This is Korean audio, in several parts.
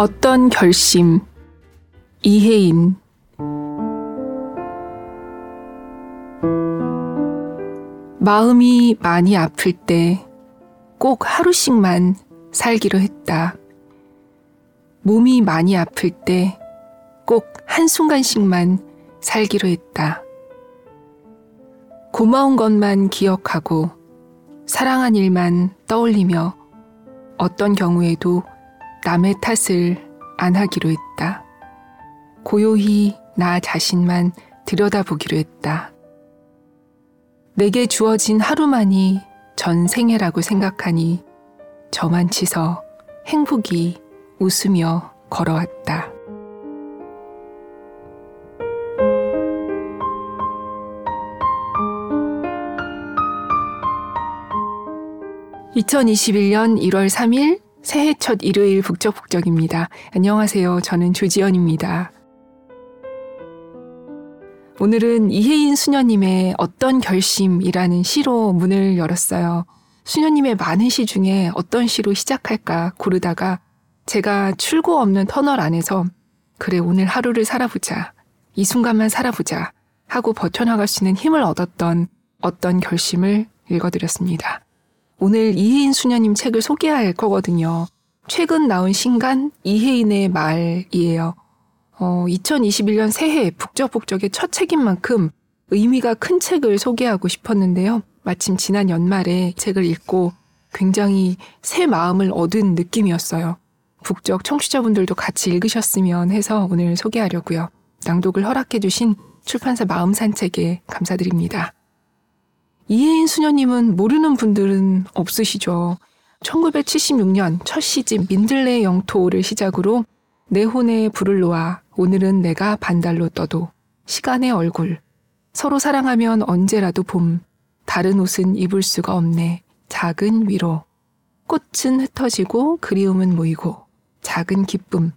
어떤 결심 이혜인 마음이 많이 아플 때 꼭 하루씩만 살기로 했다. 몸이 많이 아플 때 꼭 한순간씩만 살기로 했다. 고마운 것만 기억하고 사랑한 일만 떠올리며 어떤 경우에도 남의 탓을 안 하기로 했다. 고요히 나 자신만 들여다보기로 했다. 내게 주어진 하루만이 전 생애라고 생각하니 저만 치서 행복이 웃으며 걸어왔다. (2021년 1월 3일) 새해 첫 일요일 북적북적입니다. 안녕하세요. 저는 조지연입니다. 오늘은 이혜인 수녀님의 어떤 결심이라는 시로 문을 열었어요. 수녀님의 많은 시 중에 어떤 시로 시작할까 고르다가 제가 출구 없는 터널 안에서 그래 오늘 하루를 살아보자. 이 순간만 살아보자. 하고 버텨나갈 수 있는 힘을 얻었던 어떤 결심을 읽어드렸습니다. 오늘 이혜인 수녀님 책을 소개할 거거든요. 최근 나온 신간 이혜인의 말이에요. 어, 2021년 새해 북적북적의 첫 책인 만큼 의미가 큰 책을 소개하고 싶었는데요. 마침 지난 연말에 책을 읽고 굉장히 새 마음을 얻은 느낌이었어요. 북적 청취자분들도 같이 읽으셨으면 해서 오늘 소개하려고요. 낭독을 허락해주신 출판사 마음산책에 감사드립니다. 이혜인 수녀님은 모르는 분들은 없으시죠. 1976년 첫 시집 민들레 영토를 시작으로 내 혼에 불을 놓아 오늘은 내가 반달로 떠도 시간의 얼굴. 서로 사랑하면 언제라도 봄. 다른 옷은 입을 수가 없네. 작은 위로. 꽃은 흩어지고 그리움은 모이고 작은 기쁨.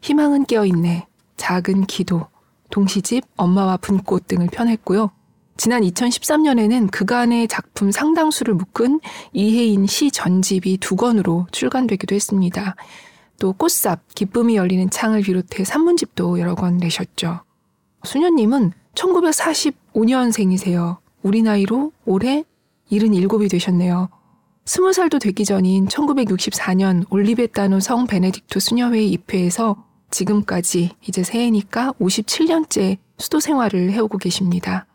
희망은 깨어있네. 작은 기도. 동시집 엄마와 분꽃 등을 펴냈고요. 지난 2013년에는 그간의 작품 상당수를 묶은 이혜인 시 전집이 두 권으로 출간되기도 했습니다. 또 꽃삽, 기쁨이 열리는 창을 비롯해 산문집도 여러 권 내셨죠. 수녀님은 1945년생이세요. 우리 나이로 올해 77이 되셨네요. 20살도 되기 전인 1964년 올리베타노 성 베네딕토 수녀회에 입회해서 지금까지 이제 새해니까 57년째 수도 생활을 해오고 계십니다.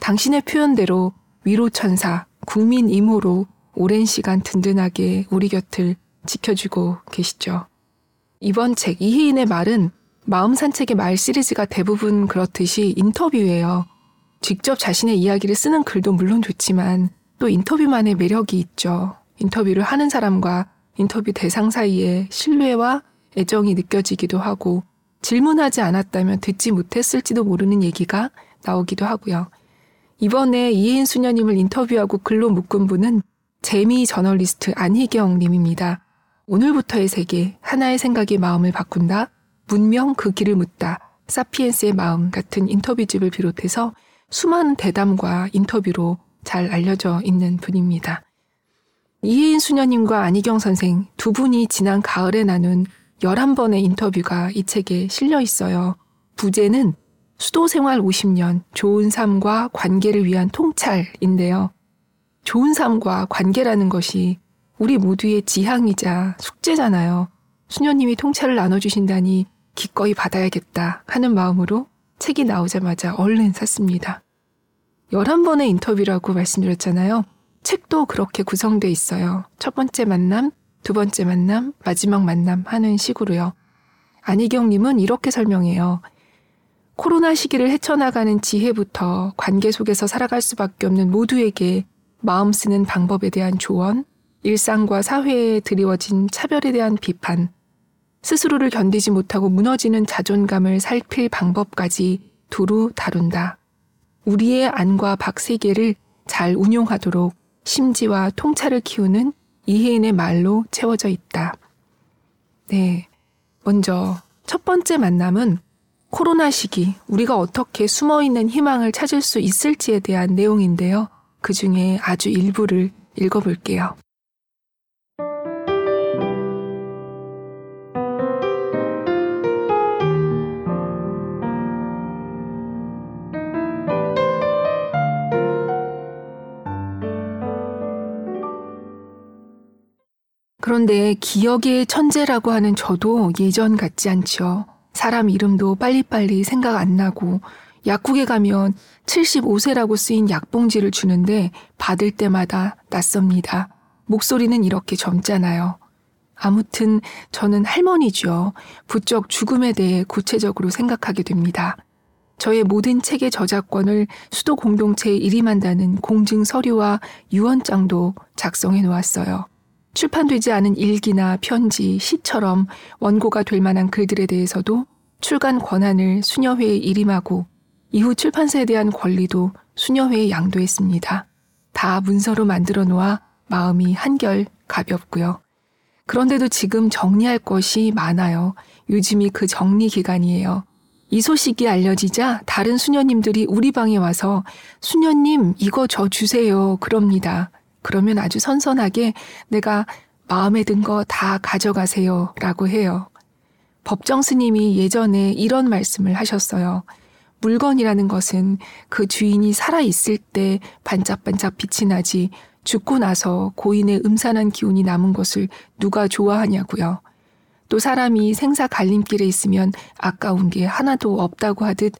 당신의 표현대로 위로천사, 국민 이모로 오랜 시간 든든하게 우리 곁을 지켜주고 계시죠. 이번 책 이혜인의 말은 마음 산책의 말 시리즈가 대부분 그렇듯이 인터뷰예요. 직접 자신의 이야기를 쓰는 글도 물론 좋지만 또 인터뷰만의 매력이 있죠. 인터뷰를 하는 사람과 인터뷰 대상 사이에 신뢰와 애정이 느껴지기도 하고 질문하지 않았다면 듣지 못했을지도 모르는 얘기가 나오기도 하고요. 이번에 이혜인 수 녀님을 인터뷰하고 글로 묶은 분은 재미 저널리스트 안희경 님입니다. 오늘부터의 세계, 하나의 생각이 마음을 바꾼다, 문명 그 길을 묻다, 사피엔스의 마음 같은 인터뷰집을 비롯해서 수많은 대담과 인터뷰로 잘 알려져 있는 분입니다. 이혜인 수녀님과 안희경 선생 두 분이 지난 가을에 나눈 11번의 인터뷰가 이 책에 실려 있어요. 부제는 수도 생활 50년 좋은 삶과 관계를 위한 통찰인데요. 좋은 삶과 관계라는 것이 우리 모두의 지향이자 숙제잖아요. 수녀님이 통찰을 나눠주신다니 기꺼이 받아야겠다 하는 마음으로 책이 나오자마자 얼른 샀습니다. 11번의 인터뷰라고 말씀드렸잖아요. 책도 그렇게 구성돼 있어요. 첫 번째 만남, 두 번째 만남, 마지막 만남 하는 식으로요. 안희경님은 이렇게 설명해요. 코로나 시기를 헤쳐나가는 지혜부터 관계 속에서 살아갈 수밖에 없는 모두에게 마음 쓰는 방법에 대한 조언, 일상과 사회에 드리워진 차별에 대한 비판, 스스로를 견디지 못하고 무너지는 자존감을 살필 방법까지 두루 다룬다. 우리의 안과 박 세계를 잘 운용하도록 심지와 통찰을 키우는 이혜인의 말로 채워져 있다. 네. 먼저 첫 번째 만남은 코로나 시기 우리가 어떻게 숨어 있는 희망을 찾을 수 있을지에 대한 내용인데요. 그 중에 아주 일부를 읽어볼게요. 그런데 기억의 천재라고 하는 저도 예전 같지 않죠. 사람 이름도 빨리빨리 생각 안 나고 약국에 가면 75세라고 쓰인 약봉지를 주는데 받을 때마다 낯섭니다. 목소리는 이렇게 젊잖아요. 아무튼 저는 할머니죠. 부쩍 죽음에 대해 구체적으로 생각하게 됩니다. 저의 모든 책의 저작권을 수도 공동체에 일임한다는 공증 서류와 유언장도 작성해 놓았어요. 출판되지 않은 일기나 편지, 시처럼 원고가 될 만한 글들에 대해서도 출간 권한을 수녀회에 일임하고 이후 출판사에 대한 권리도 수녀회에 양도했습니다. 다 문서로 만들어 놓아 마음이 한결 가볍고요. 그런데도 지금 정리할 것이 많아요. 요즘이 그 정리 기간이에요. 이 소식이 알려지자 다른 수녀님들이 우리 방에 와서 수녀님 이거 저 주세요. 그럽니다. 그러면 아주 선선하게 내가 마음에 든 거 다 가져가세요. 라고 해요. 법정 스님이 예전에 이런 말씀을 하셨어요. 물건이라는 것은 그 주인이 살아있을 때 반짝반짝 빛이 나지 죽고 나서 고인의 음산한 기운이 남은 것을 누가 좋아하냐고요. 또 사람이 생사 갈림길에 있으면 아까운 게 하나도 없다고 하듯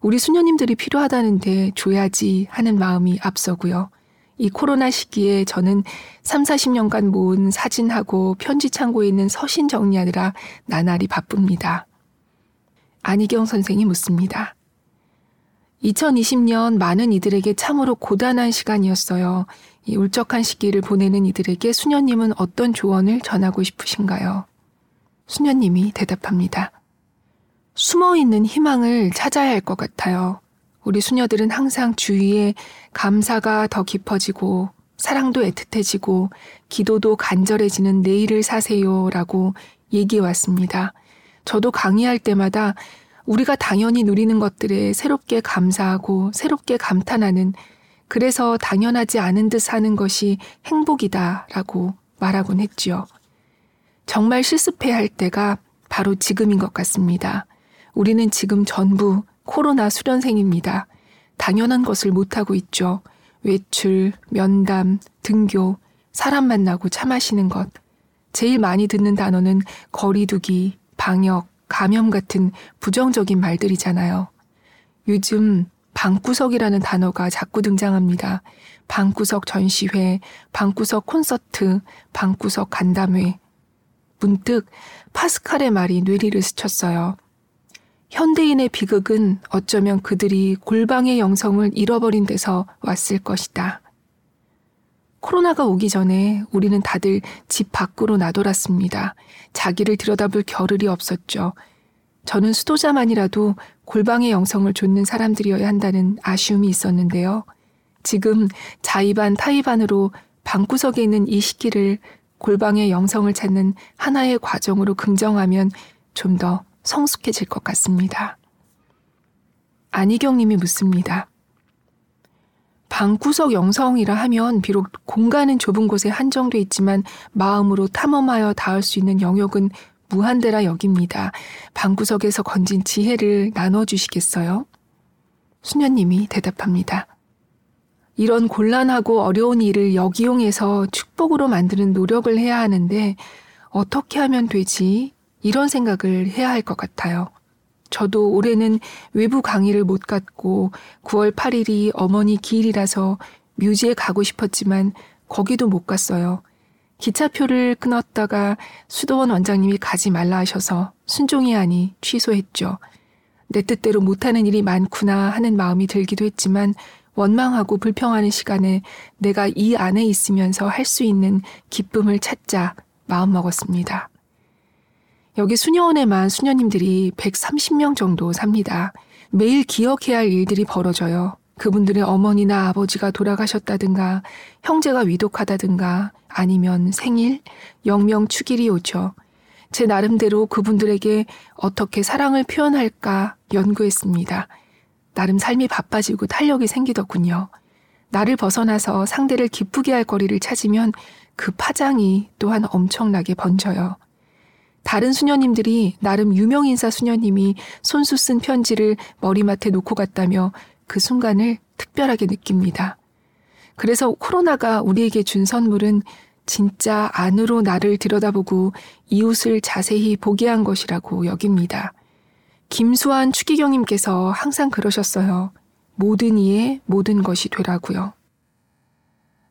우리 수녀님들이 필요하다는데 줘야지 하는 마음이 앞서고요. 이 코로나 시기에 저는 3, 40년간 모은 사진하고 편지 창고에 있는 서신 정리하느라 나날이 바쁩니다. 안희경 선생이 묻습니다. 2020년 많은 이들에게 참으로 고단한 시간이었어요. 이 울적한 시기를 보내는 이들에게 수녀님은 어떤 조언을 전하고 싶으신가요? 수녀님이 대답합니다. 숨어 있는 희망을 찾아야 할 것 같아요. 우리 수녀들은 항상 주위에 감사가 더 깊어지고 사랑도 애틋해지고 기도도 간절해지는 내일을 사세요라고 얘기해 왔습니다. 저도 강의할 때마다 우리가 당연히 누리는 것들에 새롭게 감사하고 새롭게 감탄하는 그래서 당연하지 않은 듯 사는 것이 행복이다라고 말하곤 했지요. 정말 실습해야 할 때가 바로 지금인 것 같습니다. 우리는 지금 전부 코로나 수련생입니다. 당연한 것을 못하고 있죠. 외출, 면담, 등교, 사람 만나고 차 마시는 것. 제일 많이 듣는 단어는 거리두기, 방역, 감염 같은 부정적인 말들이잖아요. 요즘 방구석이라는 단어가 자꾸 등장합니다. 방구석 전시회, 방구석 콘서트, 방구석 간담회. 문득 파스칼의 말이 뇌리를 스쳤어요. 현대인의 비극은 어쩌면 그들이 골방의 영성을 잃어버린 데서 왔을 것이다. 코로나가 오기 전에 우리는 다들 집 밖으로 나돌았습니다. 자기를 들여다볼 겨를이 없었죠. 저는 수도자만이라도 골방의 영성을 좇는 사람들이어야 한다는 아쉬움이 있었는데요. 지금 자의반 타의반으로 방구석에 있는 이 시기를 골방의 영성을 찾는 하나의 과정으로 긍정하면 좀 더 성숙해질 것 같습니다. 안희경 님이 묻습니다. 방구석 영성이라 하면 비록 공간은 좁은 곳에 한정돼 있지만 마음으로 탐험하여 닿을 수 있는 영역은 무한대라 여깁니다. 방구석에서 건진 지혜를 나눠주시겠어요? 수녀님이 대답합니다. 이런 곤란하고 어려운 일을 역이용해서 축복으로 만드는 노력을 해야 하는데 어떻게 하면 되지? 이런 생각을 해야 할 것 같아요. 저도 올해는 외부 강의를 못 갔고 9월 8일이 어머니 기일이라서 뮤지에 가고 싶었지만 거기도 못 갔어요. 기차표를 끊었다가 수도원 원장님이 가지 말라 하셔서 순종이 아니 취소했죠. 내 뜻대로 못하는 일이 많구나 하는 마음이 들기도 했지만 원망하고 불평하는 시간에 내가 이 안에 있으면서 할 수 있는 기쁨을 찾자 마음먹었습니다. 여기 수녀원에만 수녀님들이 130명 정도 삽니다. 매일 기억해야 할 일들이 벌어져요. 그분들의 어머니나 아버지가 돌아가셨다든가, 형제가 위독하다든가, 아니면 생일, 영명 축일이 오죠. 제 나름대로 그분들에게 어떻게 사랑을 표현할까 연구했습니다. 나름 삶이 바빠지고 탄력이 생기더군요. 나를 벗어나서 상대를 기쁘게 할 거리를 찾으면 그 파장이 또한 엄청나게 번져요. 다른 수녀님들이 나름 유명 인사 수녀님이 손수 쓴 편지를 머리맡에 놓고 갔다며 그 순간을 특별하게 느낍니다. 그래서 코로나가 우리에게 준 선물은 진짜 안으로 나를 들여다보고 이웃을 자세히 보게 한 것이라고 여깁니다. 김수환 추기경님께서 항상 그러셨어요. 모든 이의 모든 것이 되라고요.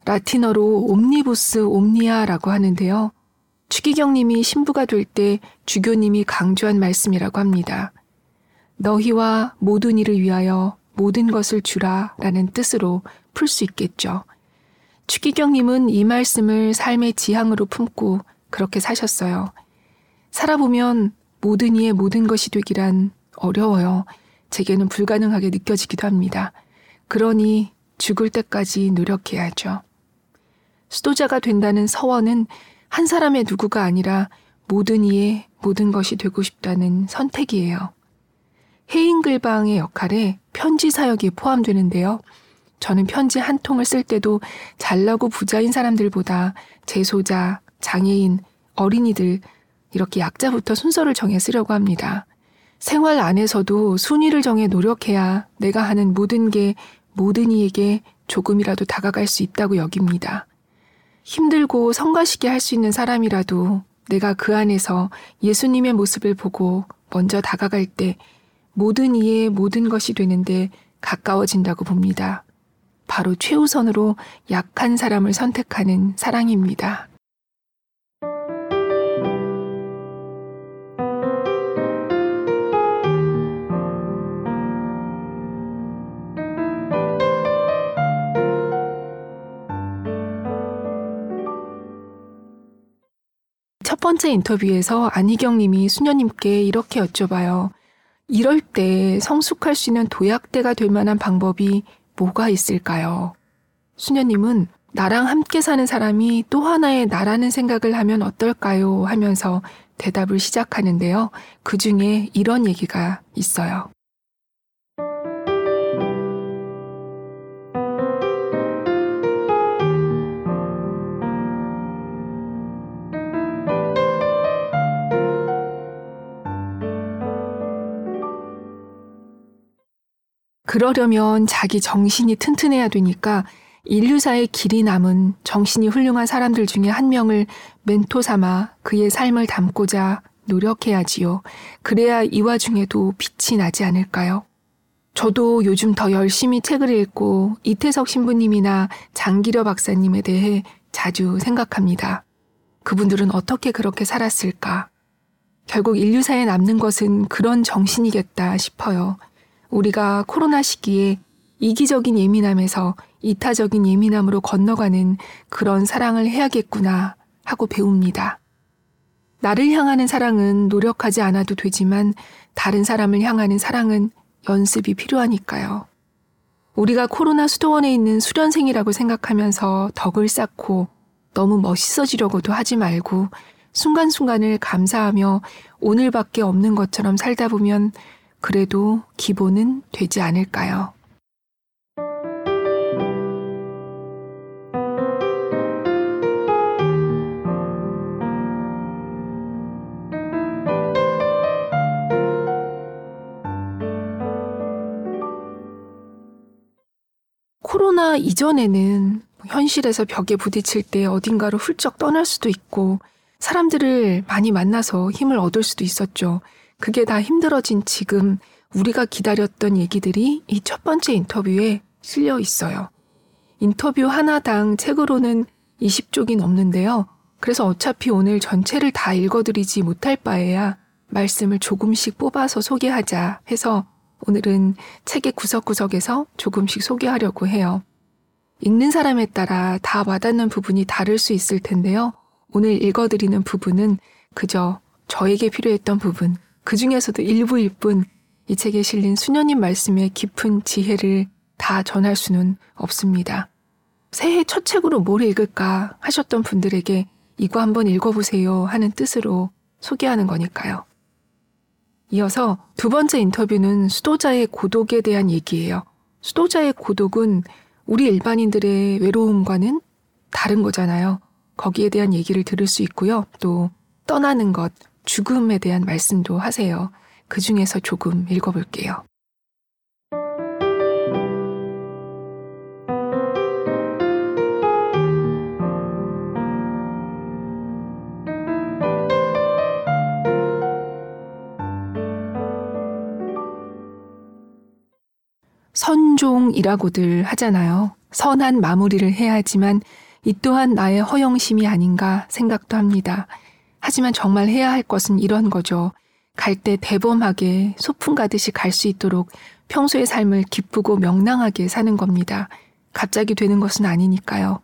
라틴어로 옴니부스 옴니아라고 하는데요. 추기경님이 신부가 될 때 주교님이 강조한 말씀이라고 합니다. 너희와 모든 일을 위하여 모든 것을 주라 라는 뜻으로 풀 수 있겠죠. 추기경님은 이 말씀을 삶의 지향으로 품고 그렇게 사셨어요. 살아보면 모든 이의 모든 것이 되기란 어려워요. 제게는 불가능하게 느껴지기도 합니다. 그러니 죽을 때까지 노력해야죠. 수도자가 된다는 서원은 한 사람의 누구가 아니라 모든 이의 모든 것이 되고 싶다는 선택이에요. 해인글방의 역할에 편지 사역이 포함되는데요. 저는 편지 한 통을 쓸 때도 잘나고 부자인 사람들보다 재소자, 장애인, 어린이들, 이렇게 약자부터 순서를 정해 쓰려고 합니다. 생활 안에서도 순위를 정해 노력해야 내가 하는 모든 게 모든 이에게 조금이라도 다가갈 수 있다고 여깁니다. 힘들고 성가시게 할 수 있는 사람이라도 내가 그 안에서 예수님의 모습을 보고 먼저 다가갈 때 모든 이의 모든 것이 되는데 가까워진다고 봅니다. 바로 최우선으로 약한 사람을 선택하는 사랑입니다. 번째 인터뷰에서 안희경 님이 수녀님께 이렇게 여쭤봐요. 이럴 때 성숙할 수 있는 도약대가 될 만한 방법이 뭐가 있을까요? 수녀님은 나랑 함께 사는 사람이 또 하나의 나라는 생각을 하면 어떨까요? 하면서 대답을 시작하는데요. 그 중에 이런 얘기가 있어요. 그러려면 자기 정신이 튼튼해야 되니까 인류사의 길이 남은 정신이 훌륭한 사람들 중에 한 명을 멘토 삼아 그의 삶을 담고자 노력해야지요. 그래야 이 와중에도 빛이 나지 않을까요? 저도 요즘 더 열심히 책을 읽고 이태석 신부님이나 장기려 박사님에 대해 자주 생각합니다. 그분들은 어떻게 그렇게 살았을까? 결국 인류사에 남는 것은 그런 정신이겠다 싶어요. 우리가 코로나 시기에 이기적인 예민함에서 이타적인 예민함으로 건너가는 그런 사랑을 해야겠구나 하고 배웁니다. 나를 향하는 사랑은 노력하지 않아도 되지만 다른 사람을 향하는 사랑은 연습이 필요하니까요. 우리가 코로나 수도원에 있는 수련생이라고 생각하면서 덕을 쌓고 너무 멋있어지려고도 하지 말고 순간순간을 감사하며 오늘밖에 없는 것처럼 살다 보면 그래도 기본은 되지 않을까요? 코로나 이전에는 현실에서 벽에 부딪힐 때 어딘가로 훌쩍 떠날 수도 있고 사람들을 많이 만나서 힘을 얻을 수도 있었죠. 그게 다 힘들어진 지금 우리가 기다렸던 얘기들이 이 첫 번째 인터뷰에 실려 있어요. 인터뷰 하나당 책으로는 20쪽이 넘는데요. 그래서 어차피 오늘 전체를 다 읽어드리지 못할 바에야 말씀을 조금씩 뽑아서 소개하자 해서 오늘은 책의 구석구석에서 조금씩 소개하려고 해요. 읽는 사람에 따라 다 와닿는 부분이 다를 수 있을 텐데요. 오늘 읽어드리는 부분은 그저 저에게 필요했던 부분, 그 중에서도 일부일 뿐 이 책에 실린 수녀님 말씀의 깊은 지혜를 다 전할 수는 없습니다. 새해 첫 책으로 뭘 읽을까 하셨던 분들에게 이거 한번 읽어보세요 하는 뜻으로 소개하는 거니까요. 이어서 두 번째 인터뷰는 수도자의 고독에 대한 얘기예요. 수도자의 고독은 우리 일반인들의 외로움과는 다른 거잖아요. 거기에 대한 얘기를 들을 수 있고요. 또 떠나는 것, 죽음에 대한 말씀도 하세요. 그 중에서 조금 읽어볼게요. 선종이라고들 하잖아요. 선한 마무리를 해야지만 이 또한 나의 허영심이 아닌가 생각도 합니다. 하지만 정말 해야 할 것은 이런 거죠. 갈 때 대범하게 소풍 가듯이 갈 수 있도록 평소의 삶을 기쁘고 명랑하게 사는 겁니다. 갑자기 되는 것은 아니니까요.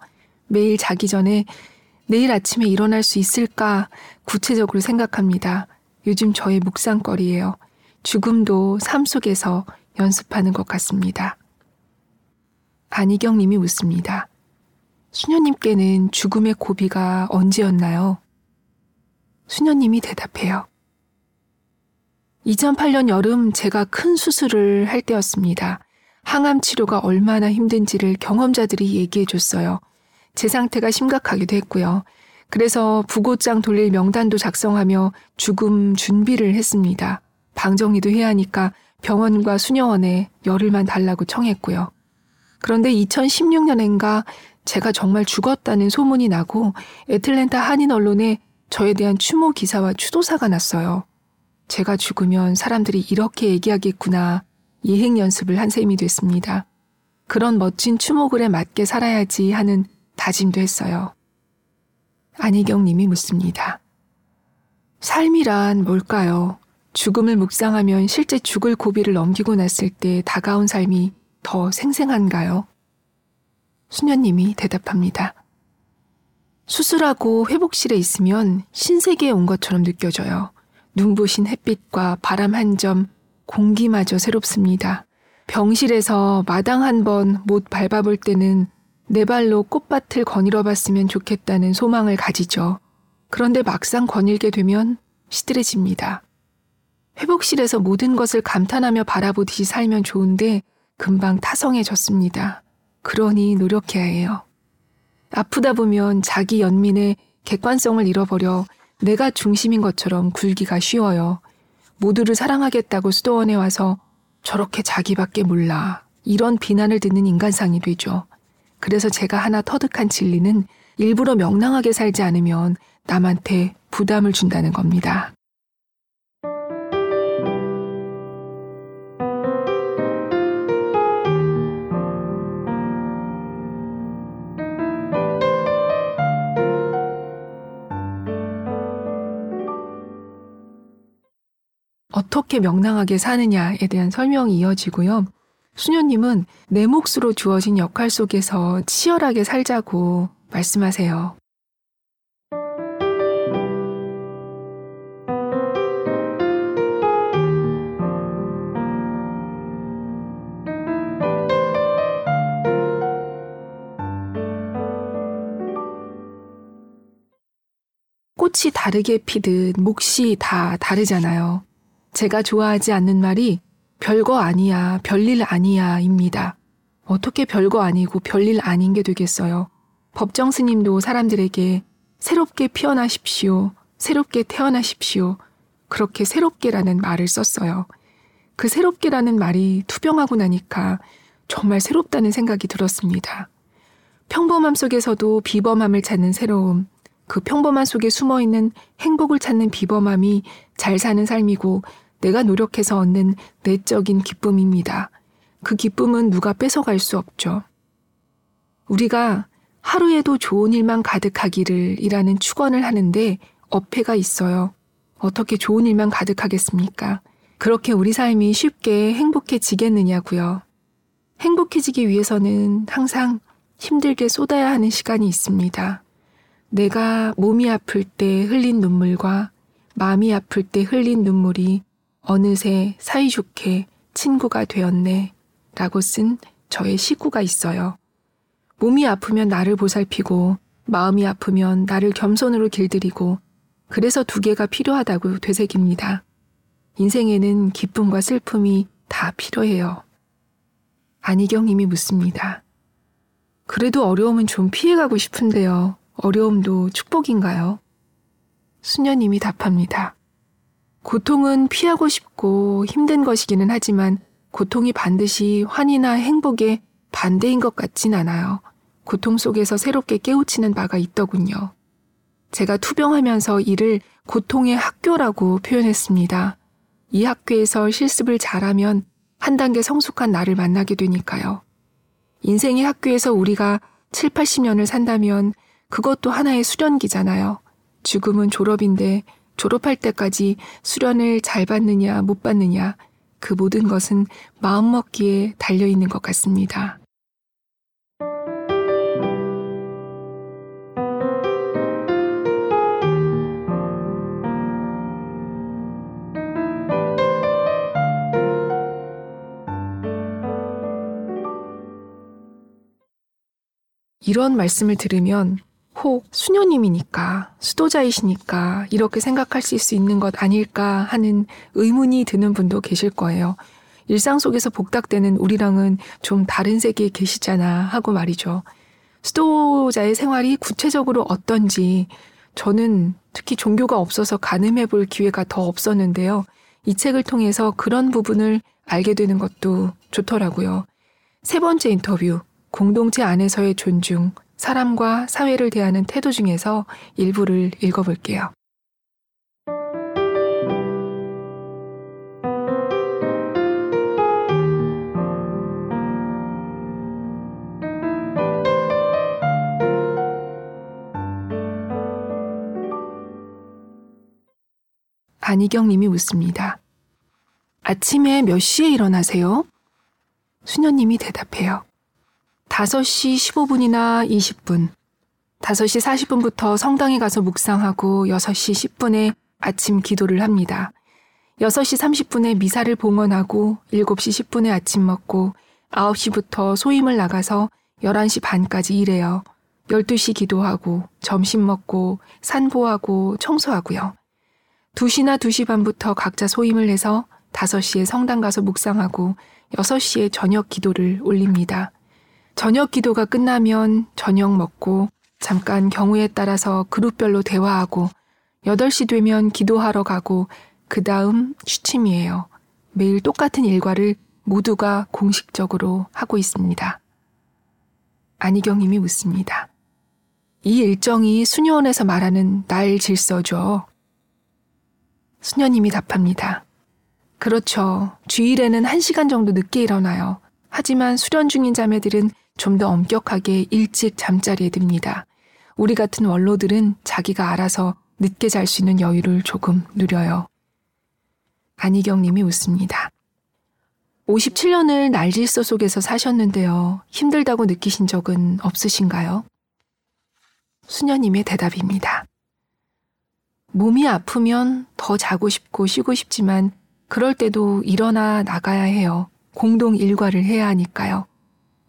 매일 자기 전에 내일 아침에 일어날 수 있을까 구체적으로 생각합니다. 요즘 저의 묵상거리예요. 죽음도 삶 속에서 연습하는 것 같습니다. 안희경 님이 묻습니다. 수녀님께는 죽음의 고비가 언제였나요? 수녀님이 대답해요. 2008년 여름 제가 큰 수술을 할 때였습니다. 항암 치료가 얼마나 힘든지를 경험자들이 얘기해 줬어요. 제 상태가 심각하기도 했고요. 그래서 부고장 돌릴 명단도 작성하며 죽음 준비를 했습니다. 방정리도 해야 하니까 병원과 수녀원에 열흘만 달라고 청했고요. 그런데 2016년엔가 제가 정말 죽었다는 소문이 나고 애틀랜타 한인 언론에 저에 대한 추모 기사와 추도사가 났어요. 제가 죽으면 사람들이 이렇게 얘기하겠구나 예행 연습을 한 셈이 됐습니다. 그런 멋진 추모글에 맞게 살아야지 하는 다짐도 했어요. 안희경 님이 묻습니다. 삶이란 뭘까요? 죽음을 묵상하면 실제 죽을 고비를 넘기고 났을 때 다가온 삶이 더 생생한가요? 수녀님이 대답합니다. 수술하고 회복실에 있으면 신세계에 온 것처럼 느껴져요. 눈부신 햇빛과 바람 한 점, 공기마저 새롭습니다. 병실에서 마당 한 번 못 밟아볼 때는 내 발로 꽃밭을 거닐어 봤으면 좋겠다는 소망을 가지죠. 그런데 막상 거닐게 되면 시들해집니다. 회복실에서 모든 것을 감탄하며 바라보듯이 살면 좋은데 금방 타성해졌습니다. 그러니 노력해야 해요. 아프다 보면 자기 연민의 객관성을 잃어버려 내가 중심인 것처럼 굴기가 쉬워요. 모두를 사랑하겠다고 수도원에 와서 저렇게 자기밖에 몰라. 이런 비난을 듣는 인간상이 되죠. 그래서 제가 하나 터득한 진리는 일부러 명랑하게 살지 않으면 남한테 부담을 준다는 겁니다. 어떻게 명랑하게 사느냐에 대한 설명이 이어지고요. 수녀님은 내 몫으로 주어진 역할 속에서 치열하게 살자고 말씀하세요. 꽃이 다르게 피듯 몫이 다 다르잖아요. 제가 좋아하지 않는 말이 별거 아니야, 별일 아니야, 입니다. 어떻게 별거 아니고 별일 아닌 게 되겠어요. 법정 스님도 사람들에게 새롭게 피어나십시오, 새롭게 태어나십시오, 그렇게 새롭게라는 말을 썼어요. 그 새롭게라는 말이 투병하고 나니까 정말 새롭다는 생각이 들었습니다. 평범함 속에서도 비범함을 찾는 새로움, 그 평범함 속에 숨어 있는 행복을 찾는 비범함이 잘 사는 삶이고 내가 노력해서 얻는 내적인 기쁨입니다. 그 기쁨은 누가 뺏어갈 수 없죠. 우리가 하루에도 좋은 일만 가득하기를 이라는 축원을 하는데 어폐가 있어요. 어떻게 좋은 일만 가득하겠습니까? 그렇게 우리 삶이 쉽게 행복해지겠느냐고요. 행복해지기 위해서는 항상 힘들게 쏟아야 하는 시간이 있습니다. 내가 몸이 아플 때 흘린 눈물과 마음이 아플 때 흘린 눈물이 어느새 사이좋게 친구가 되었네 라고 쓴 저의 시구가 있어요. 몸이 아프면 나를 보살피고 마음이 아프면 나를 겸손으로 길들이고 그래서 두 개가 필요하다고 되새깁니다. 인생에는 기쁨과 슬픔이 다 필요해요. 안희경 님이 묻습니다. 그래도 어려움은 좀 피해가고 싶은데요. 어려움도 축복인가요? 수녀님이 답합니다. 고통은 피하고 싶고 힘든 것이기는 하지만 고통이 반드시 환희나 행복의 반대인 것 같진 않아요. 고통 속에서 새롭게 깨우치는 바가 있더군요. 제가 투병하면서 이를 고통의 학교라고 표현했습니다. 이 학교에서 실습을 잘하면 한 단계 성숙한 나를 만나게 되니까요. 인생의 학교에서 우리가 7, 80년을 산다면 그것도 하나의 수련기잖아요. 죽음은 졸업인데 졸업할 때까지 수련을 잘 받느냐 못 받느냐 그 모든 것은 마음먹기에 달려 있는 것 같습니다. 이런 말씀을 들으면 혹 수녀님이니까 수도자이시니까 이렇게 생각하실 수 있는 것 아닐까 하는 의문이 드는 분도 계실 거예요. 일상 속에서 복닥되는 우리랑은 좀 다른 세계에 계시잖아 하고 말이죠. 수도자의 생활이 구체적으로 어떤지 저는 특히 종교가 없어서 가늠해 볼 기회가 더 없었는데요. 이 책을 통해서 그런 부분을 알게 되는 것도 좋더라고요. 세 번째 인터뷰, 공동체 안에서의 존중, 사람과 사회를 대하는 태도 중에서 일부를 읽어볼게요. 안희경 님이 묻습니다. 아침에 몇 시에 일어나세요? 수녀님이 대답해요. 5시 15분이나 20분. 5시 40분부터 성당에 가서 묵상하고 6시 10분에 아침 기도를 합니다. 6시 30분에 미사를 봉헌하고 7시 10분에 아침 먹고 9시부터 소임을 나가서 11시 반까지 일해요. 12시 기도하고 점심 먹고 산보하고 청소하고요. 2시나 2시 반부터 각자 소임을 해서 5시에 성당 가서 묵상하고 6시에 저녁 기도를 올립니다. 저녁 기도가 끝나면 저녁 먹고 잠깐 경우에 따라서 그룹별로 대화하고 8시 되면 기도하러 가고 그 다음 취침이에요. 매일 똑같은 일과를 모두가 공식적으로 하고 있습니다. 안희경님이 웃습니다. 이 일정이 수녀원에서 말하는 날 질서죠. 수녀님이 답합니다. 그렇죠. 주일에는 1시간 정도 늦게 일어나요. 하지만 수련 중인 자매들은 좀 더 엄격하게 일찍 잠자리에 듭니다. 우리 같은 원로들은 자기가 알아서 늦게 잘 수 있는 여유를 조금 누려요. 안희경 님이 웃습니다. 57년을 날질서 속에서 사셨는데요. 힘들다고 느끼신 적은 없으신가요? 수녀님의 대답입니다. 몸이 아프면 더 자고 싶고 쉬고 싶지만 그럴 때도 일어나 나가야 해요. 공동 일과를 해야 하니까요.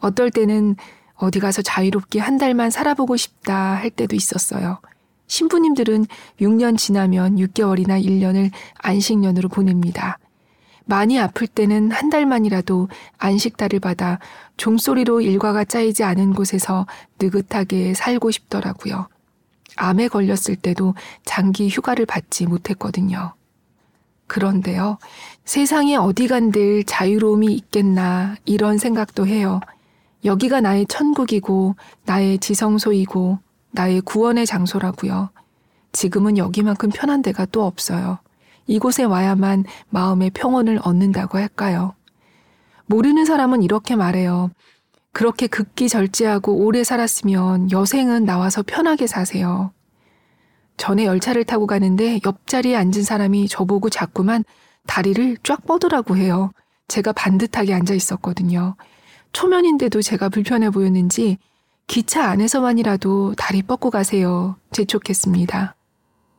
어떨 때는 어디 가서 자유롭게 한 달만 살아보고 싶다 할 때도 있었어요. 신부님들은 6년 지나면 6개월이나 1년을 안식년으로 보냅니다. 많이 아플 때는 한 달만이라도 안식달을 받아 종소리로 일과가 짜이지 않은 곳에서 느긋하게 살고 싶더라고요. 암에 걸렸을 때도 장기 휴가를 받지 못했거든요. 그런데요, 세상에 어디 간들 자유로움이 있겠나 이런 생각도 해요. 여기가 나의 천국이고 나의 지성소이고 나의 구원의 장소라고요. 지금은 여기만큼 편한 데가 또 없어요. 이곳에 와야만 마음의 평온을 얻는다고 할까요? 모르는 사람은 이렇게 말해요. 그렇게 극기 절제하고 오래 살았으면 여생은 나와서 편하게 사세요. 전에 열차를 타고 가는데 옆자리에 앉은 사람이 저보고 자꾸만 다리를 쫙 뻗으라고 해요. 제가 반듯하게 앉아 있었거든요. 초면인데도 제가 불편해 보였는지 기차 안에서만이라도 다리 뻗고 가세요. 재촉했습니다.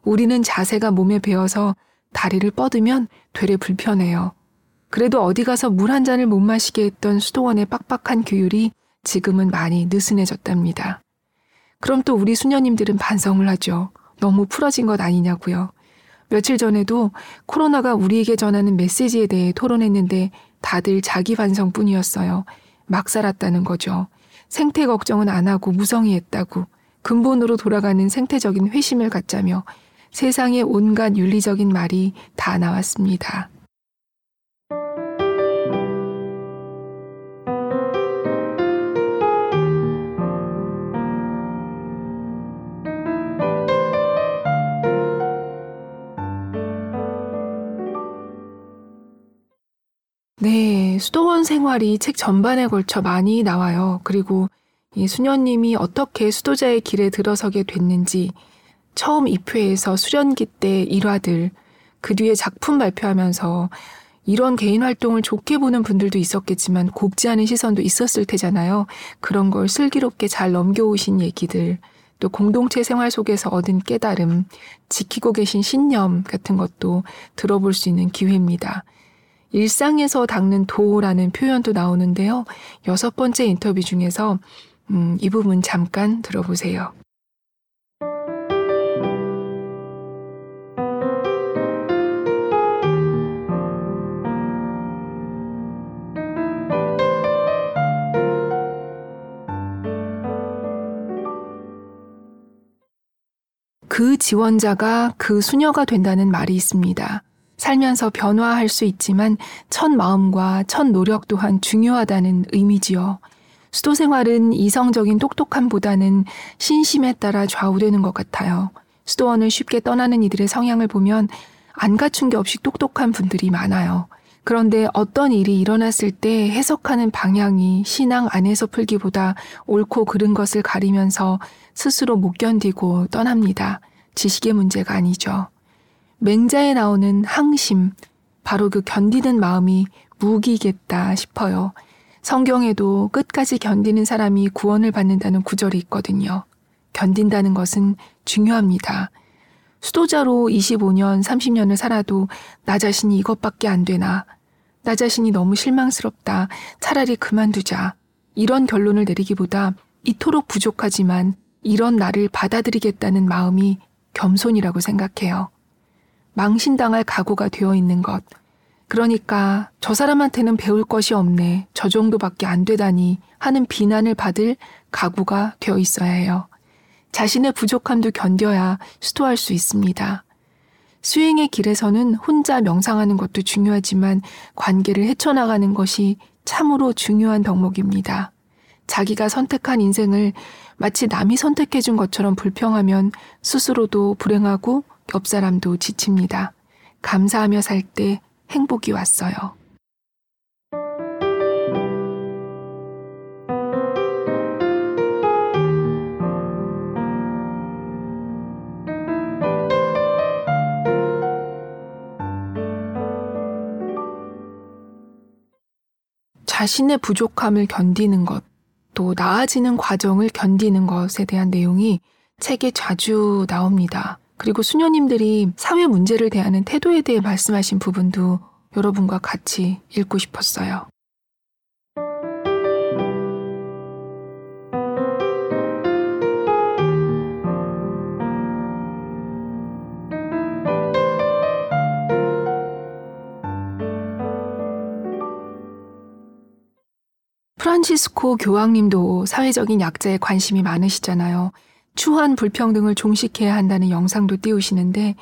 우리는 자세가 몸에 배어서 다리를 뻗으면 되레 불편해요. 그래도 어디 가서 물 한 잔을 못 마시게 했던 수도원의 빡빡한 규율이 지금은 많이 느슨해졌답니다. 그럼 또 우리 수녀님들은 반성을 하죠. 너무 풀어진 것 아니냐고요. 며칠 전에도 코로나가 우리에게 전하는 메시지에 대해 토론했는데 다들 자기 반성뿐이었어요. 막 살았다는 거죠. 생태 걱정은 안 하고 무성히 했다고 근본으로 돌아가는 생태적인 회심을 갖자며 세상의 온갖 윤리적인 말이 다 나왔습니다. 네, 예, 수도원 생활이 책 전반에 걸쳐 많이 나와요. 그리고 이 수녀님이 어떻게 수도자의 길에 들어서게 됐는지 처음 입회에서 수련기 때 일화들 그 뒤에 작품 발표하면서 이런 개인 활동을 좋게 보는 분들도 있었겠지만 곱지 않은 시선도 있었을 테잖아요. 그런 걸 슬기롭게 잘 넘겨오신 얘기들, 또 공동체 생활 속에서 얻은 깨달음, 지키고 계신 신념 같은 것도 들어볼 수 있는 기회입니다. 일상에서 닦는 도라는 표현도 나오는데요. 여섯 번째 인터뷰 중에서 음, 이 부분 잠깐 들어보세요. 그 지원자가 그 수녀가 된다는 말이 있습니다. 살면서 변화할 수 있지만 첫 마음과 첫 노력 또한 중요하다는 의미지요. 수도 생활은 이성적인 똑똑함보다는 신심에 따라 좌우되는 것 같아요. 수도원을 쉽게 떠나는 이들의 성향을 보면 안 갖춘 게 없이 똑똑한 분들이 많아요. 그런데 어떤 일이 일어났을 때 해석하는 방향이 신앙 안에서 풀기보다 옳고 그른 것을 가리면서 스스로 못 견디고 떠납니다. 지식의 문제가 아니죠. 맹자에 나오는 항심, 바로 그 견디는 마음이 무기겠다 싶어요. 성경에도 끝까지 견디는 사람이 구원을 받는다는 구절이 있거든요. 견딘다는 것은 중요합니다. 수도자로 25년, 30년을 살아도 나 자신이 이것밖에 안 되나. 나 자신이 너무 실망스럽다. 차라리 그만두자. 이런 결론을 내리기보다 이토록 부족하지만 이런 나를 받아들이겠다는 마음이 겸손이라고 생각해요. 망신당할 각오가 되어 있는 것. 그러니까 저 사람한테는 배울 것이 없네. 저 정도밖에 안 되다니 하는 비난을 받을 각오가 되어 있어야 해요. 자신의 부족함도 견뎌야 수도할 수 있습니다. 수행의 길에서는 혼자 명상하는 것도 중요하지만 관계를 헤쳐나가는 것이 참으로 중요한 덕목입니다. 자기가 선택한 인생을 마치 남이 선택해준 것처럼 불평하면 스스로도 불행하고 옆 사람도 지칩니다. 감사하며 살 때 행복이 왔어요. 자신의 부족함을 견디는 것, 또 나아지는 과정을 견디는 것에 대한 내용이 책에 자주 나옵니다. 그리고 수녀님들이 사회 문제를 대하는 태도에 대해 말씀하신 부분도 여러분과 같이 읽고 싶었어요. 프란치스코 교황님도 사회적인 약자에 관심이 많으시잖아요. 추한 불평등을 종식해야 한다는 영상도 띄우시는데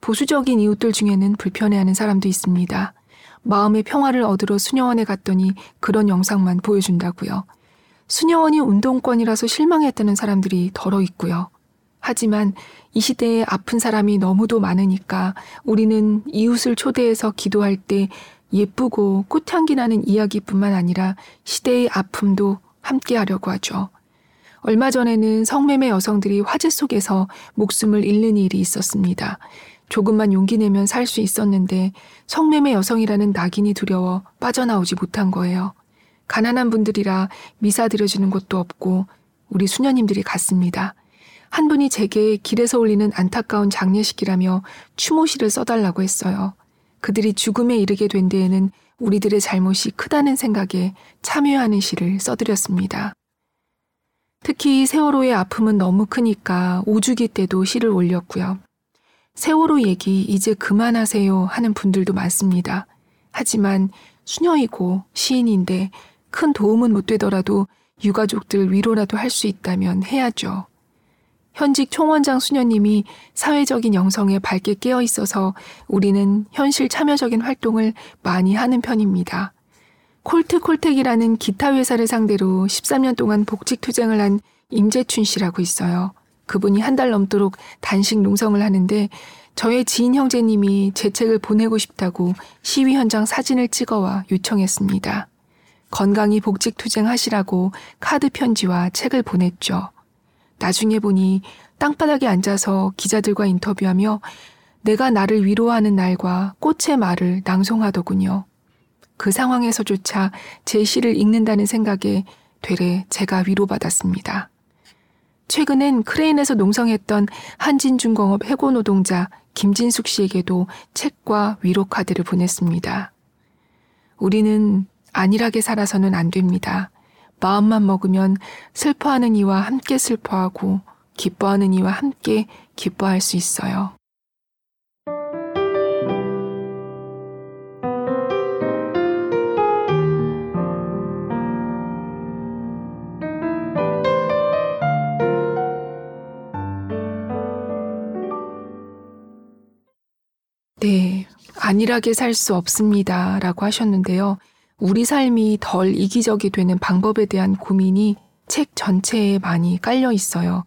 보수적인 이웃들 중에는 불편해하는 사람도 있습니다. 마음의 평화를 얻으러 수녀원에 갔더니 그런 영상만 보여준다고요. 수녀원이 운동권이라서 실망했다는 사람들이 덜어 있고요. 하지만 이 시대에 아픈 사람이 너무도 많으니까 우리는 이웃을 초대해서 기도할 때 예쁘고 꽃향기 나는 이야기뿐만 아니라 시대의 아픔도 함께 하려고 하죠. 얼마 전에는 성매매 여성들이 화재 속에서 목숨을 잃는 일이 있었습니다. 조금만 용기 내면 살 수 있었는데 성매매 여성이라는 낙인이 두려워 빠져나오지 못한 거예요. 가난한 분들이라 미사 드려주는 곳도 없고 우리 수녀님들이 갔습니다. 한 분이 제게 길에서 올리는 안타까운 장례식이라며 추모시를 써달라고 했어요. 그들이 죽음에 이르게 된 데에는 우리들의 잘못이 크다는 생각에 참여하는 시를 써드렸습니다. 특히 세월호의 아픔은 너무 크니까 오주기 때도 시를 올렸고요. 세월호 얘기 이제 그만하세요 하는 분들도 많습니다. 하지만 수녀이고 시인인데 큰 도움은 못 되더라도 유가족들 위로라도 할 수 있다면 해야죠. 현직 총원장 수녀님이 사회적인 영성에 밝게 깨어 있어서 우리는 현실 참여적인 활동을 많이 하는 편입니다. 콜트콜텍이라는 기타 회사를 상대로 13년 동안 복직 투쟁을 한 임재춘 씨라고 있어요. 그분이 한 달 넘도록 단식 농성을 하는데 저의 지인 형제님이 제 책을 보내고 싶다고 시위 현장 사진을 찍어와 요청했습니다. 건강히 복직 투쟁하시라고 카드 편지와 책을 보냈죠. 나중에 보니 땅바닥에 앉아서 기자들과 인터뷰하며 내가 나를 위로하는 날과 꽃의 말을 낭송하더군요. 그 상황에서조차 제 시를 읽는다는 생각에 되레 제가 위로받았습니다. 최근엔 크레인에서 농성했던 한진중공업 해고 노동자 김진숙 씨에게도 책과 위로 카드를 보냈습니다. 우리는 안일하게 살아서는 안 됩니다. 마음만 먹으면 슬퍼하는 이와 함께 슬퍼하고 기뻐하는 이와 함께 기뻐할 수 있어요. 안일하게 살 수 없습니다. 라고 하셨는데요. 우리 삶이 덜 이기적이 되는 방법에 대한 고민이 책 전체에 많이 깔려 있어요.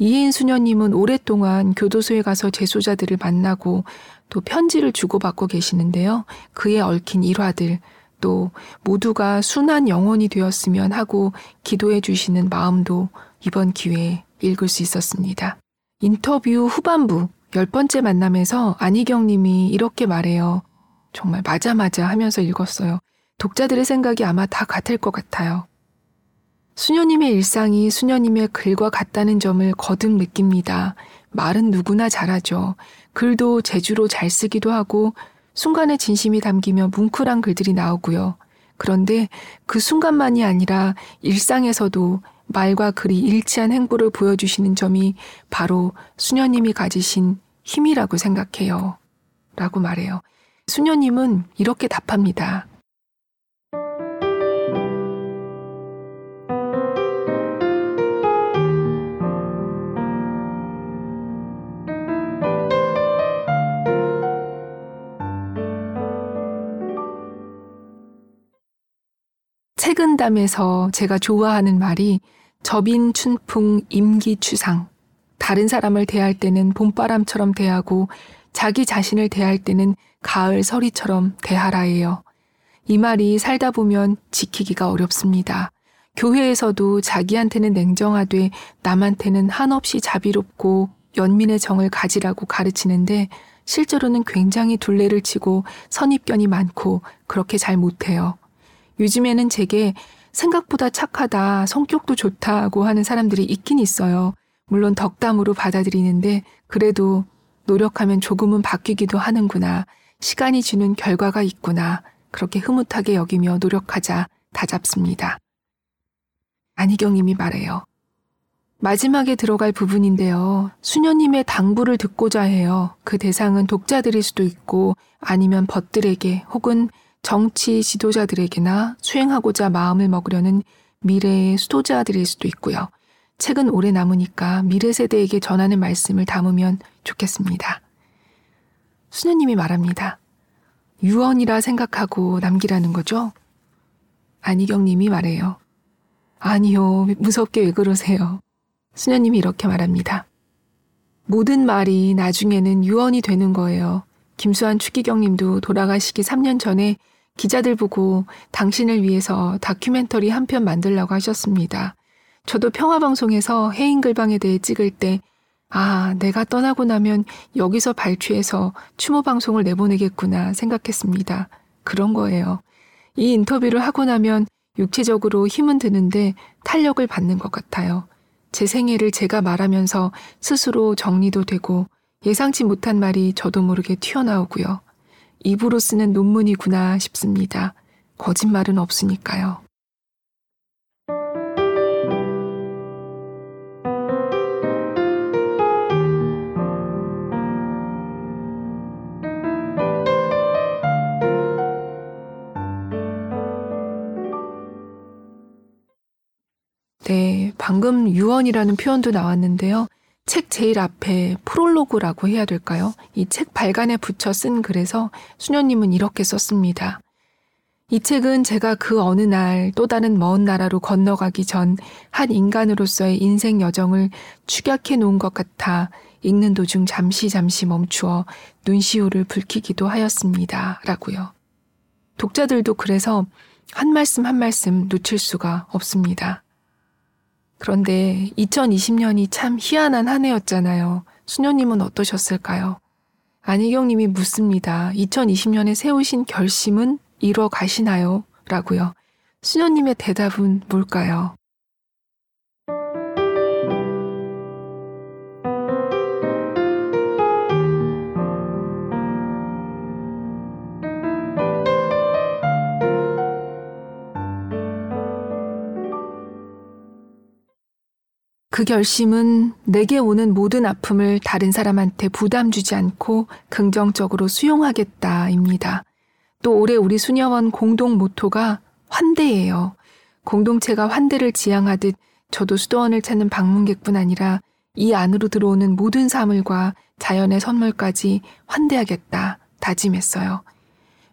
이혜인 수녀님은 오랫동안 교도소에 가서 재소자들을 만나고 또 편지를 주고받고 계시는데요. 그에 얽힌 일화들, 또 모두가 순한 영혼이 되었으면 하고 기도해 주시는 마음도 이번 기회에 읽을 수 있었습니다. 인터뷰 후반부 열 번째 만남에서 안희경 님이 이렇게 말해요. 정말 맞아 맞아 하면서 읽었어요. 독자들의 생각이 아마 다 같을 것 같아요. 수녀님의 일상이 수녀님의 글과 같다는 점을 거듭 느낍니다. 말은 누구나 잘하죠. 글도 재주로 잘 쓰기도 하고 순간의 진심이 담기며 뭉클한 글들이 나오고요. 그런데 그 순간만이 아니라 일상에서도 말과 글이 일치한 행보를 보여주시는 점이 바로 수녀님이 가지신 힘이라고 생각해요. 라고 말해요. 수녀님은 이렇게 답합니다. 책은담에서 제가 좋아하는 말이 접인 춘풍 임기추상. 다른 사람을 대할 때는 봄바람처럼 대하고 자기 자신을 대할 때는 가을 서리처럼 대하라예요. 이 말이 살다 보면 지키기가 어렵습니다. 교회에서도 자기한테는 냉정하되 남한테는 한없이 자비롭고 연민의 정을 가지라고 가르치는데 실제로는 굉장히 둘레를 치고 선입견이 많고 그렇게 잘 못해요. 요즘에는 제게 생각보다 착하다, 성격도 좋다고 하는 사람들이 있긴 있어요. 물론 덕담으로 받아들이는데 그래도 노력하면 조금은 바뀌기도 하는구나. 시간이 주는 결과가 있구나. 그렇게 흐뭇하게 여기며 노력하자 다잡습니다. 안희경님이 말해요. 마지막에 들어갈 부분인데요. 수녀님의 당부를 듣고자 해요. 그 대상은 독자들일 수도 있고 아니면 벗들에게 혹은 정치 지도자들에게나 수행하고자 마음을 먹으려는 미래의 수도자들일 수도 있고요. 책은 오래 남으니까 미래 세대에게 전하는 말씀을 담으면 좋겠습니다. 수녀님이 말합니다. 유언이라 생각하고 남기라는 거죠? 안희경 님이 말해요. 아니요, 무섭게 왜 그러세요? 수녀님이 이렇게 말합니다. 모든 말이 나중에는 유언이 되는 거예요. 김수환 추기경 님도 돌아가시기 3년 전에 기자들 보고 당신을 위해서 다큐멘터리 한 편 만들라고 하셨습니다. 저도 평화방송에서 해인글방에 대해 찍을 때, 아, 내가 떠나고 나면 여기서 발췌해서 추모방송을 내보내겠구나 생각했습니다. 그런 거예요. 이 인터뷰를 하고 나면 육체적으로 힘은 드는데 탄력을 받는 것 같아요. 제 생애를 제가 말하면서 스스로 정리도 되고 예상치 못한 말이 저도 모르게 튀어나오고요. 입으로 쓰는 논문이구나 싶습니다. 거짓말은 없으니까요. 네, 방금 유언이라는 표현도 나왔는데요. 책 제일 앞에 프롤로그라고 해야 될까요? 이 책 발간에 붙여 쓴 글에서 수녀님은 이렇게 썼습니다. 이 책은 제가 그 어느 날 또 다른 먼 나라로 건너가기 전 한 인간으로서의 인생 여정을 축약해 놓은 것 같아 읽는 도중 잠시 잠시 멈추어 눈시울을 붉히기도 하였습니다. 라고요. 독자들도 그래서 한 말씀 한 말씀 놓칠 수가 없습니다. 그런데 2020년이 참 희한한 한 해였잖아요. 수녀님은 어떠셨을까요? 안희경 님이 묻습니다. 2020년에 세우신 결심은 이뤄 가시나요? 라고요. 수녀님의 대답은 뭘까요? 그 결심은 내게 오는 모든 아픔을 다른 사람한테 부담 주지 않고 긍정적으로 수용하겠다입니다. 또 올해 우리 수녀원 공동 모토가 환대예요. 공동체가 환대를 지향하듯 저도 수도원을 찾는 방문객뿐 아니라 이 안으로 들어오는 모든 사물과 자연의 선물까지 환대하겠다 다짐했어요.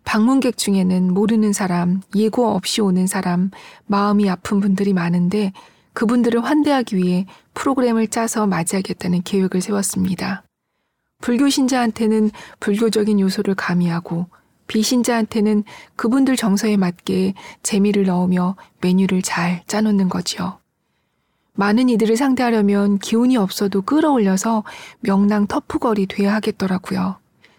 방문객 중에는 모르는 사람, 예고 없이 오는 사람, 마음이 아픈 분들이 많은데 그분들을 환대하기 위해 프로그램을 짜서 맞이하겠다는 계획을 세웠습니다. 불교 신자한테는 불교적인 요소를 가미하고 비신자한테는 그분들 정서에 맞게 재미를 넣으며 메뉴를 잘 짜놓는 거지요. 많은 이들을 상대하려면 기운이 없어도 끌어올려서 명랑 터프걸이 돼야 하겠더라고요.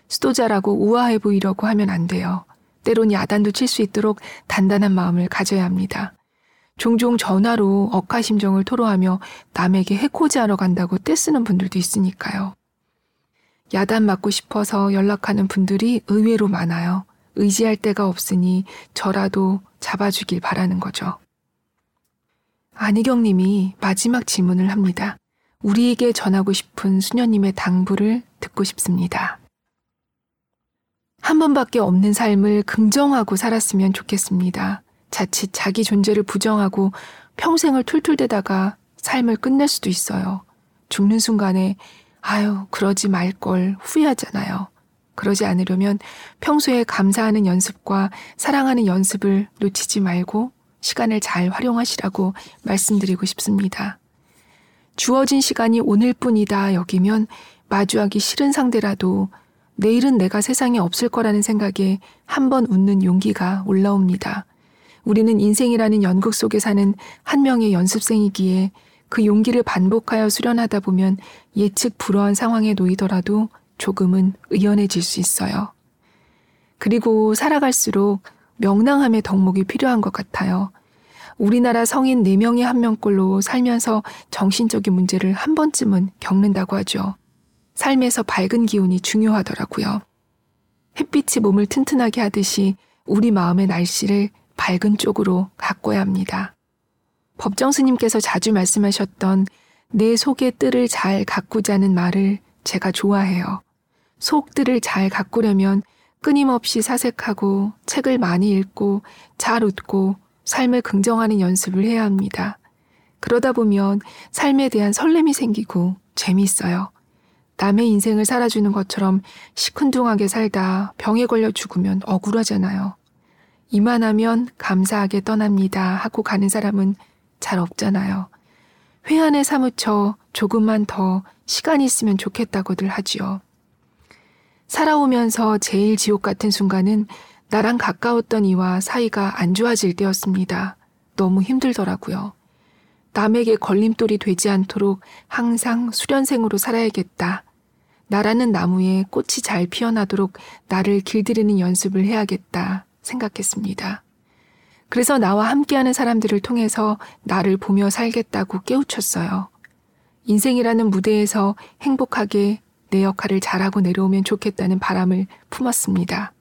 수도자라고 우아해 보이려고 하면 안 돼요. 때론 야단도 칠 수 있도록 단단한 마음을 가져야 합니다. 종종 전화로 억하심정을 토로하며 남에게 해코지하러 간다고 떼쓰는 분들도 있으니까요. 야단 맞고 싶어서 연락하는 분들이 의외로 많아요. 의지할 데가 없으니 저라도 잡아주길 바라는 거죠. 안희경 님이 마지막 질문을 합니다. 우리에게 전하고 싶은 수녀님의 당부를 듣고 싶습니다. 한 번밖에 없는 삶을 긍정하고 살았으면 좋겠습니다. 자칫 자기 존재를 부정하고 평생을 툴툴대다가 삶을 끝낼 수도 있어요. 죽는 순간에 아유, 그러지 말 걸 후회하잖아요. 그러지 않으려면 평소에 감사하는 연습과 사랑하는 연습을 놓치지 말고 시간을 잘 활용하시라고 말씀드리고 싶습니다. 주어진 시간이 오늘뿐이다 여기면 마주하기 싫은 상대라도 내일은 내가 세상에 없을 거라는 생각에 한번 웃는 용기가 올라옵니다. 우리는 인생이라는 연극 속에 사는 한 명의 연습생이기에 그 용기를 반복하여 수련하다 보면 예측 불허한 상황에 놓이더라도 조금은 의연해질 수 있어요. 그리고 살아갈수록 명랑함의 덕목이 필요한 것 같아요. 우리나라 성인 4명의 한 명꼴로 살면서 정신적인 문제를 한 번쯤은 겪는다고 하죠. 삶에서 밝은 기운이 중요하더라고요. 햇빛이 몸을 튼튼하게 하듯이 우리 마음의 날씨를 밝은 쪽으로 가꿔야 합니다. 법정 스님께서 자주 말씀하셨던 내 속의 뜰을 잘 가꾸자는 말을 제가 좋아해요. 속 뜰을 잘 가꾸려면 끊임없이 사색하고 책을 많이 읽고 잘 웃고 삶을 긍정하는 연습을 해야 합니다. 그러다 보면 삶에 대한 설렘이 생기고 재미있어요. 남의 인생을 살아주는 것처럼 시큰둥하게 살다 병에 걸려 죽으면 억울하잖아요. 이만하면 감사하게 떠납니다 하고 가는 사람은 잘 없잖아요. 회한에 사무쳐 조금만 더 시간이 있으면 좋겠다고들 하지요. 살아오면서 제일 지옥 같은 순간은 나랑 가까웠던 이와 사이가 안 좋아질 때였습니다. 너무 힘들더라고요. 남에게 걸림돌이 되지 않도록 항상 수련생으로 살아야겠다. 나라는 나무에 꽃이 잘 피어나도록 나를 길들이는 연습을 해야겠다. 생각했습니다. 그래서 나와 함께하는 사람들을 통해서 나를 보며 살겠다고 깨우쳤어요. 인생이라는 무대에서 행복하게 내 역할을 잘하고 내려오면 좋겠다는 바람을 품었습니다.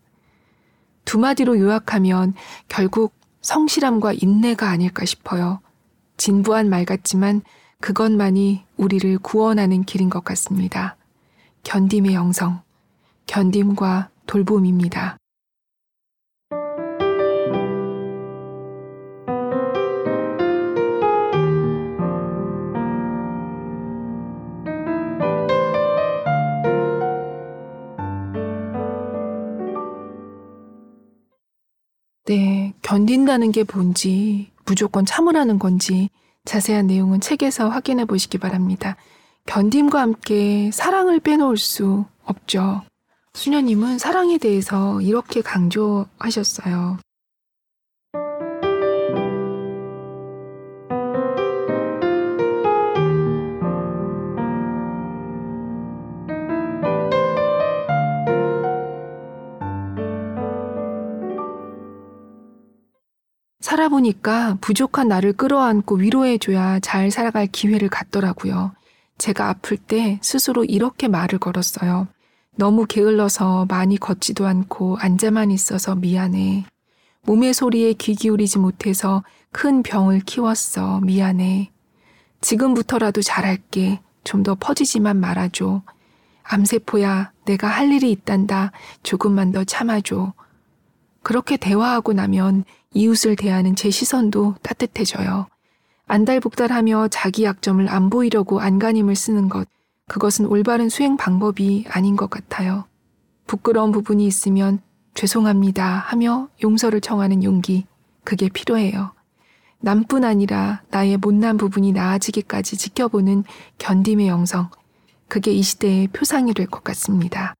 두 마디로 요약하면 결국 성실함과 인내가 아닐까 싶어요. 진부한 말 같지만 그것만이 우리를 구원하는 길인 것 같습니다. 견딤의 영성, 견딤과 돌봄입니다. 네, 견딘다는 게 뭔지, 무조건 참으라는 건지 자세한 내용은 책에서 확인해 보시기 바랍니다. 견딤과 함께 사랑을 빼놓을 수 없죠. 수녀님은 사랑에 대해서 이렇게 강조하셨어요. 살아보니까 부족한 나를 끌어안고 위로해줘야 잘 살아갈 기회를 갖더라고요. 제가 아플 때 스스로 이렇게 말을 걸었어요. 너무 게을러서 많이 걷지도 않고 앉아만 있어서 미안해. 몸의 소리에 귀 기울이지 못해서 큰 병을 키웠어. 미안해. 지금부터라도 잘할게. 좀 더 퍼지지만 말아줘. 암세포야, 내가 할 일이 있단다. 조금만 더 참아줘. 그렇게 대화하고 나면 이웃을 대하는 제 시선도 따뜻해져요. 안달복달하며 자기 약점을 안 보이려고 안간힘을 쓰는 것, 그것은 올바른 수행 방법이 아닌 것 같아요. 부끄러운 부분이 있으면 죄송합니다 하며 용서를 청하는 용기, 그게 필요해요. 남뿐 아니라 나의 못난 부분이 나아지기까지 지켜보는 견딤의 영성, 그게 이 시대의 표상이 될 것 같습니다.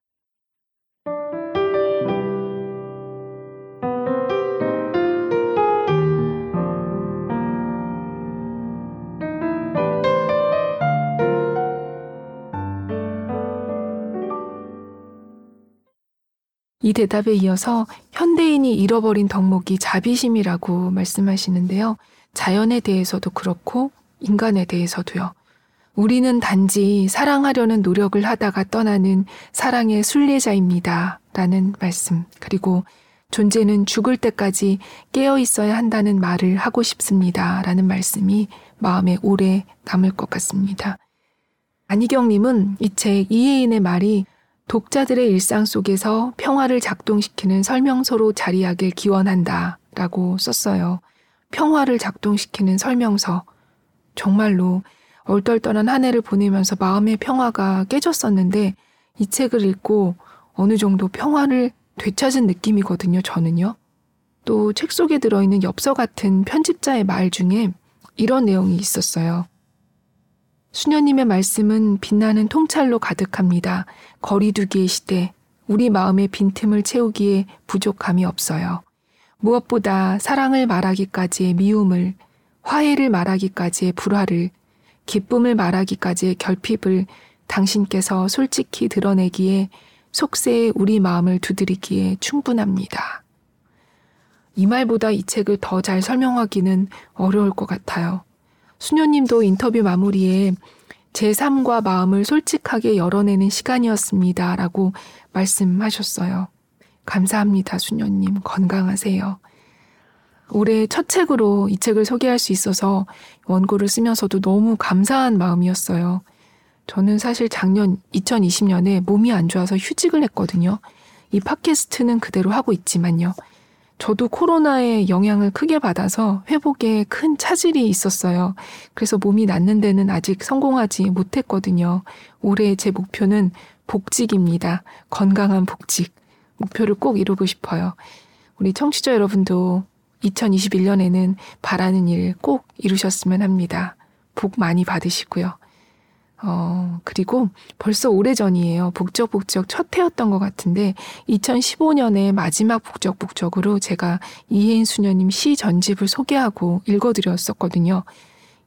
이 대답에 이어서 현대인이 잃어버린 덕목이 자비심이라고 말씀하시는데요. 자연에 대해서도 그렇고 인간에 대해서도요. 우리는 단지 사랑하려는 노력을 하다가 떠나는 사랑의 순례자입니다. 라는 말씀. 그리고 존재는 죽을 때까지 깨어 있어야 한다는 말을 하고 싶습니다. 라는 말씀이 마음에 오래 남을 것 같습니다. 안희경님은 이 책 이혜인의 말이 독자들의 일상 속에서 평화를 작동시키는 설명서로 자리하길 기원한다 라고 썼어요. 평화를 작동시키는 설명서. 정말로 얼떨떨한 한 해를 보내면서 마음의 평화가 깨졌었는데 이 책을 읽고 어느 정도 평화를 되찾은 느낌이거든요, 저는요. 또 책 속에 들어있는 엽서 같은 편집자의 말 중에 이런 내용이 있었어요. 수녀님의 말씀은 빛나는 통찰로 가득합니다. 거리두기의 시대, 우리 마음의 빈틈을 채우기에 부족함이 없어요. 무엇보다 사랑을 말하기까지의 미움을, 화해를 말하기까지의 불화를, 기쁨을 말하기까지의 결핍을 당신께서 솔직히 드러내기에 속세에 우리 마음을 두드리기에 충분합니다. 이 말보다 이 책을 더 잘 설명하기는 어려울 것 같아요. 수녀님도 인터뷰 마무리에 제 삶과 마음을 솔직하게 열어내는 시간이었습니다. 라고 말씀하셨어요. 감사합니다, 수녀님. 건강하세요. 올해 첫 책으로 이 책을 소개할 수 있어서 원고를 쓰면서도 너무 감사한 마음이었어요. 저는 사실 작년 2020년에 몸이 안 좋아서 휴직을 했거든요. 이 팟캐스트는 그대로 하고 있지만요. 저도 코로나의 영향을 크게 받아서 회복에 큰 차질이 있었어요. 그래서 몸이 낫는 데는 아직 성공하지 못했거든요. 올해 제 목표는 복직입니다. 건강한 복직. 목표를 꼭 이루고 싶어요. 우리 청취자 여러분도 2021년에는 바라는 일 꼭 이루셨으면 합니다. 복 많이 받으시고요. 어, 그리고 벌써 오래전이에요. 북적북적 첫 해였던 것 같은데 2015년에 마지막 북적북적으로 제가 이혜인 수녀님 시 전집을 소개하고 읽어드렸었거든요.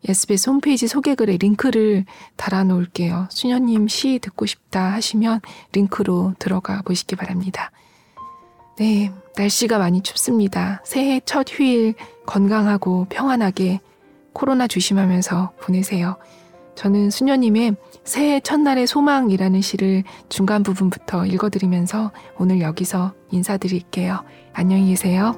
SBS 홈페이지 소개글에 링크를 달아놓을게요. 수녀님 시 듣고 싶다 하시면 링크로 들어가 보시기 바랍니다. 네, 날씨가 많이 춥습니다. 새해 첫 휴일 건강하고 평안하게 코로나 조심하면서 보내세요. 저는 수녀님의 새해 첫날의 소망이라는 시를 중간 부분부터 읽어드리면서 오늘 여기서 인사드릴게요. 안녕히 계세요.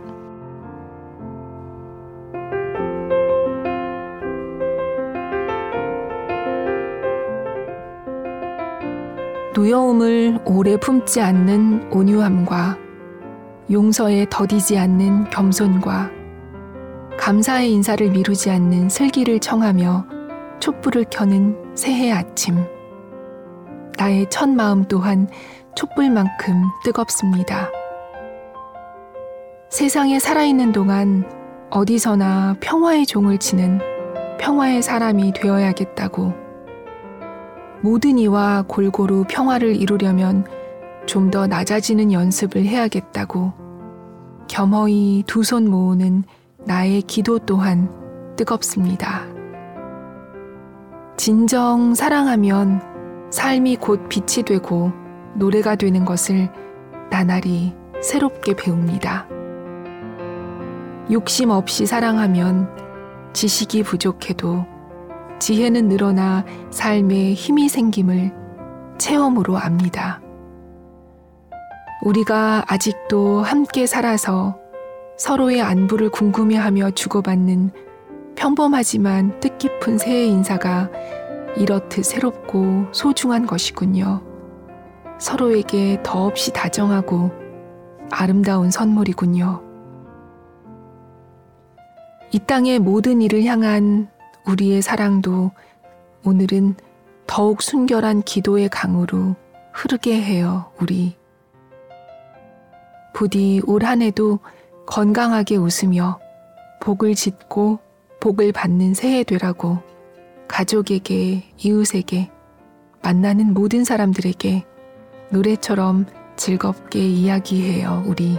노여움을 오래 품지 않는 온유함과 용서에 더디지 않는 겸손과 감사의 인사를 미루지 않는 슬기를 청하며 촛불을 켜는 새해 아침. 나의 첫 마음 또한 촛불만큼 뜨겁습니다. 세상에 살아있는 동안 어디서나 평화의 종을 치는 평화의 사람이 되어야겠다고. 모든 이와 골고루 평화를 이루려면 좀 더 낮아지는 연습을 해야겠다고. 겸허히 두 손 모으는 나의 기도 또한 뜨겁습니다. 진정 사랑하면 삶이 곧 빛이 되고 노래가 되는 것을 나날이 새롭게 배웁니다. 욕심 없이 사랑하면 지식이 부족해도 지혜는 늘어나 삶에 힘이 생김을 체험으로 압니다. 우리가 아직도 함께 살아서 서로의 안부를 궁금해하며 주고받는 평범하지만 뜻깊은 새해 인사가 이렇듯 새롭고 소중한 것이군요. 서로에게 더없이 다정하고 아름다운 선물이군요. 이 땅의 모든 일을 향한 우리의 사랑도 오늘은 더욱 순결한 기도의 강으로 흐르게 해요, 우리. 부디 올 한 해도 건강하게 웃으며 복을 짓고 복을 받는 새해 되라고 가족에게, 이웃에게, 만나는 모든 사람들에게 노래처럼 즐겁게 이야기해요, 우리.